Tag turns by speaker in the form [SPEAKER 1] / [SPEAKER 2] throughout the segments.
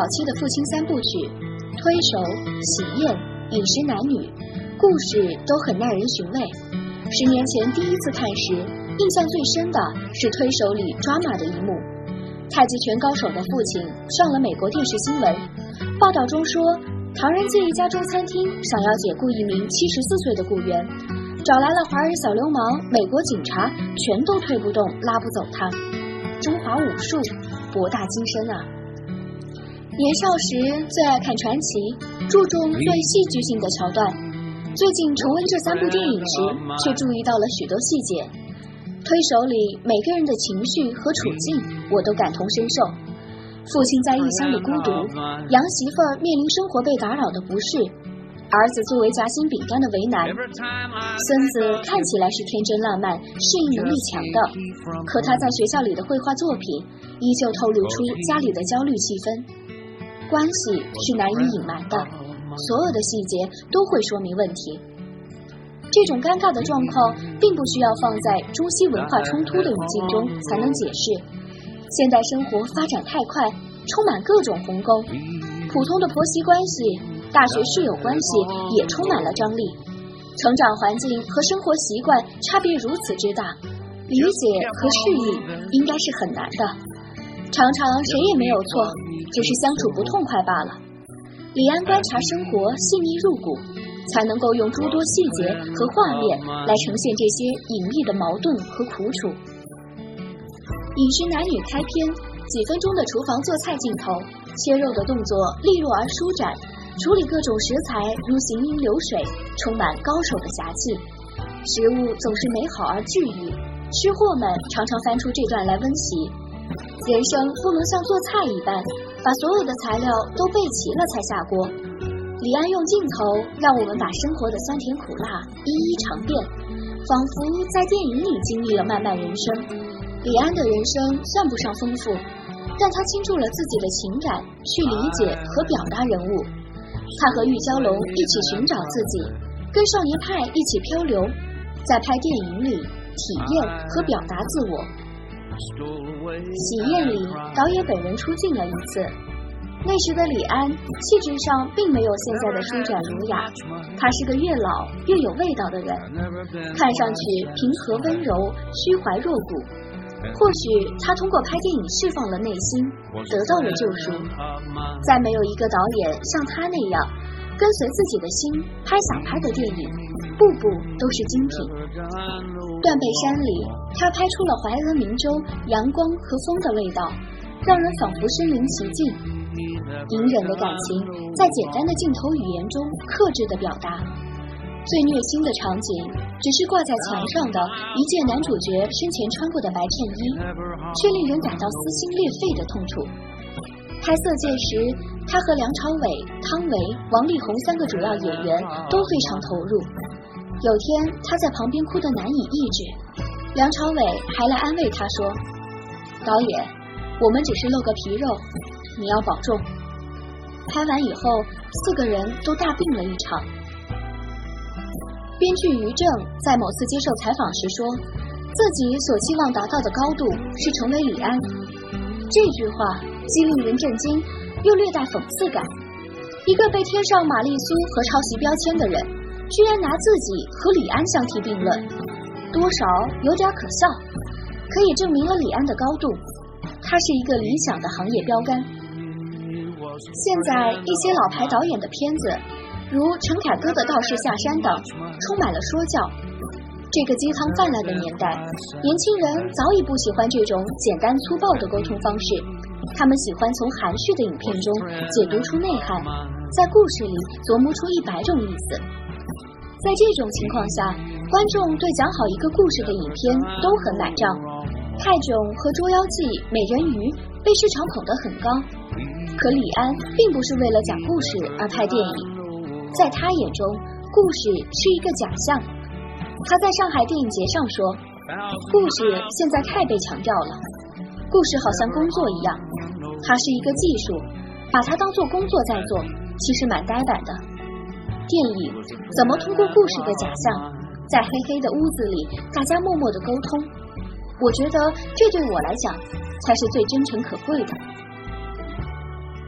[SPEAKER 1] 早期的父亲三部曲《推手》《喜宴》《饮食男女》，故事都很耐人寻味。十年前第一次看时，印象最深的是《推手》里抓马的一幕。太极拳高手的父亲上了美国电视新闻，报道中说，唐人街一家中餐厅想要解雇一名七十四岁的雇员，找来了华人小流氓、美国警察，全都推不动、拉不走他。中华武术博大精深啊！年少时最爱看传奇，注重最戏剧性的桥段。最近重温这三部电影时，却注意到了许多细节。推手里每个人的情绪和处境，我都感同身受。父亲在异乡的孤独，杨媳妇儿面临生活被打扰的不适，儿子作为夹心饼干的为难，孙子看起来是天真烂漫、适应能力强的，可他在学校里的绘画作品，依旧透露出家里的焦虑气氛。关系是难以隐瞒的，所有的细节都会说明问题。这种尴尬的状况，并不需要放在中西文化冲突的语境中才能解释。现代生活发展太快，充满各种鸿沟，普通的婆媳关系、大学室友关系也充满了张力。成长环境和生活习惯差别如此之大，理解和适应应该是很难的。常常谁也没有错。只是相处不痛快罢了。李安观察生活细腻入骨，才能够用诸多细节和画面来呈现这些隐秘的矛盾和苦楚。饮食男女开篇几分钟的厨房做菜镜头，切肉的动作利落而舒展，处理各种食材如行云流水，充满高手的侠气。食物总是美好而治愈，吃货们常常翻出这段来温习。人生不能像做菜一般。把所有的材料都备齐了才下锅。李安用镜头让我们把生活的酸甜苦辣一一尝遍，仿佛在电影里经历了漫漫人生。李安的人生算不上丰富，但他倾注了自己的情感去理解和表达人物。他和玉娇龙一起寻找自己，跟少年派一起漂流，在拍电影里体验和表达自我。喜宴里，导演本人出镜了一次。那时的李安气质上并没有现在的舒展儒雅，他是个越老越有味道的人，看上去平和温柔、虚怀若谷。或许他通过拍电影释放了内心，得到了救赎。再没有一个导演像他那样跟随自己的心拍想拍的电影。步步都是精品。断背山里，他拍出了怀俄明州阳光和风的味道，让人仿佛身临其境。隐忍的感情，在简单的镜头语言中克制的表达。最虐心的场景，只是挂在墙上的一件男主角生前穿过的白衬衣，却令人感到撕心裂肺的痛楚。拍《色戒》时，他和梁朝伟、汤唯、王力宏三个主要演员都非常投入。有天，他在旁边哭得难以抑制，梁朝伟还来安慰他说：“导演，我们只是露个皮肉，你要保重。”拍完以后，四个人都大病了一场。编剧于正在某次接受采访时说，自己所期望达到的高度是成为李安。这句话既令人震惊，又略带讽刺感。一个被贴上玛丽苏和抄袭标签的人。居然拿自己和李安相提并论，多少有点可笑，可以证明了李安的高度。他是一个理想的行业标杆。现在一些老牌导演的片子，如陈凯歌的《道士下山》等，充满了说教。这个鸡汤泛滥的年代，年轻人早已不喜欢这种简单粗暴的沟通方式，他们喜欢从含蓄的影片中解读出内涵，在故事里琢磨出一百种意思。在这种情况下，观众对讲好一个故事的影片都很买账，《泰囧》和《捉妖记》《美人鱼》被市场捧得很高。可李安并不是为了讲故事而拍电影，在他眼中，故事是一个假象。他在上海电影节上说：“故事现在太被强调了，故事好像工作一样，它是一个技术，把它当做工作在做，其实蛮呆板的。电影怎么通过故事的假象，在黑黑的屋子里大家默默的沟通？我觉得这对我来讲才是最真诚可贵的。”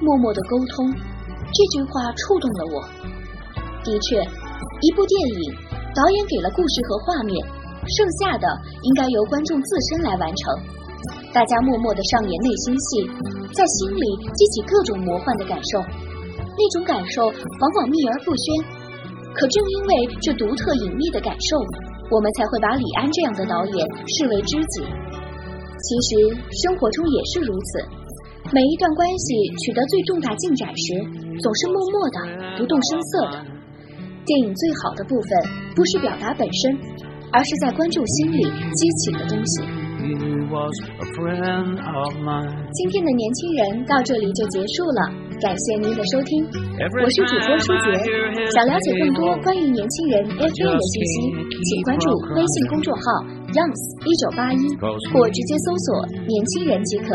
[SPEAKER 1] 默默的沟通，这句话触动了我。的确，一部电影，导演给了故事和画面，剩下的应该由观众自身来完成。大家默默的上演内心戏，在心里激起各种魔幻的感受，那种感受往往秘而不宣。可正因为这独特隐秘的感受，我们才会把李安这样的导演视为知己。其实生活中也是如此。每一段关系取得最重大进展时，总是默默的、不动声色的。电影最好的部分，不是表达本身，而是在观众心里激起的东西。今天的年轻人到这里就结束了，感谢您的收听，我是主播舒杰。想了解更多关于年轻人 FM 的信息，请关注微信公众号 youngs 一九八一，或直接搜索“年轻人”即可。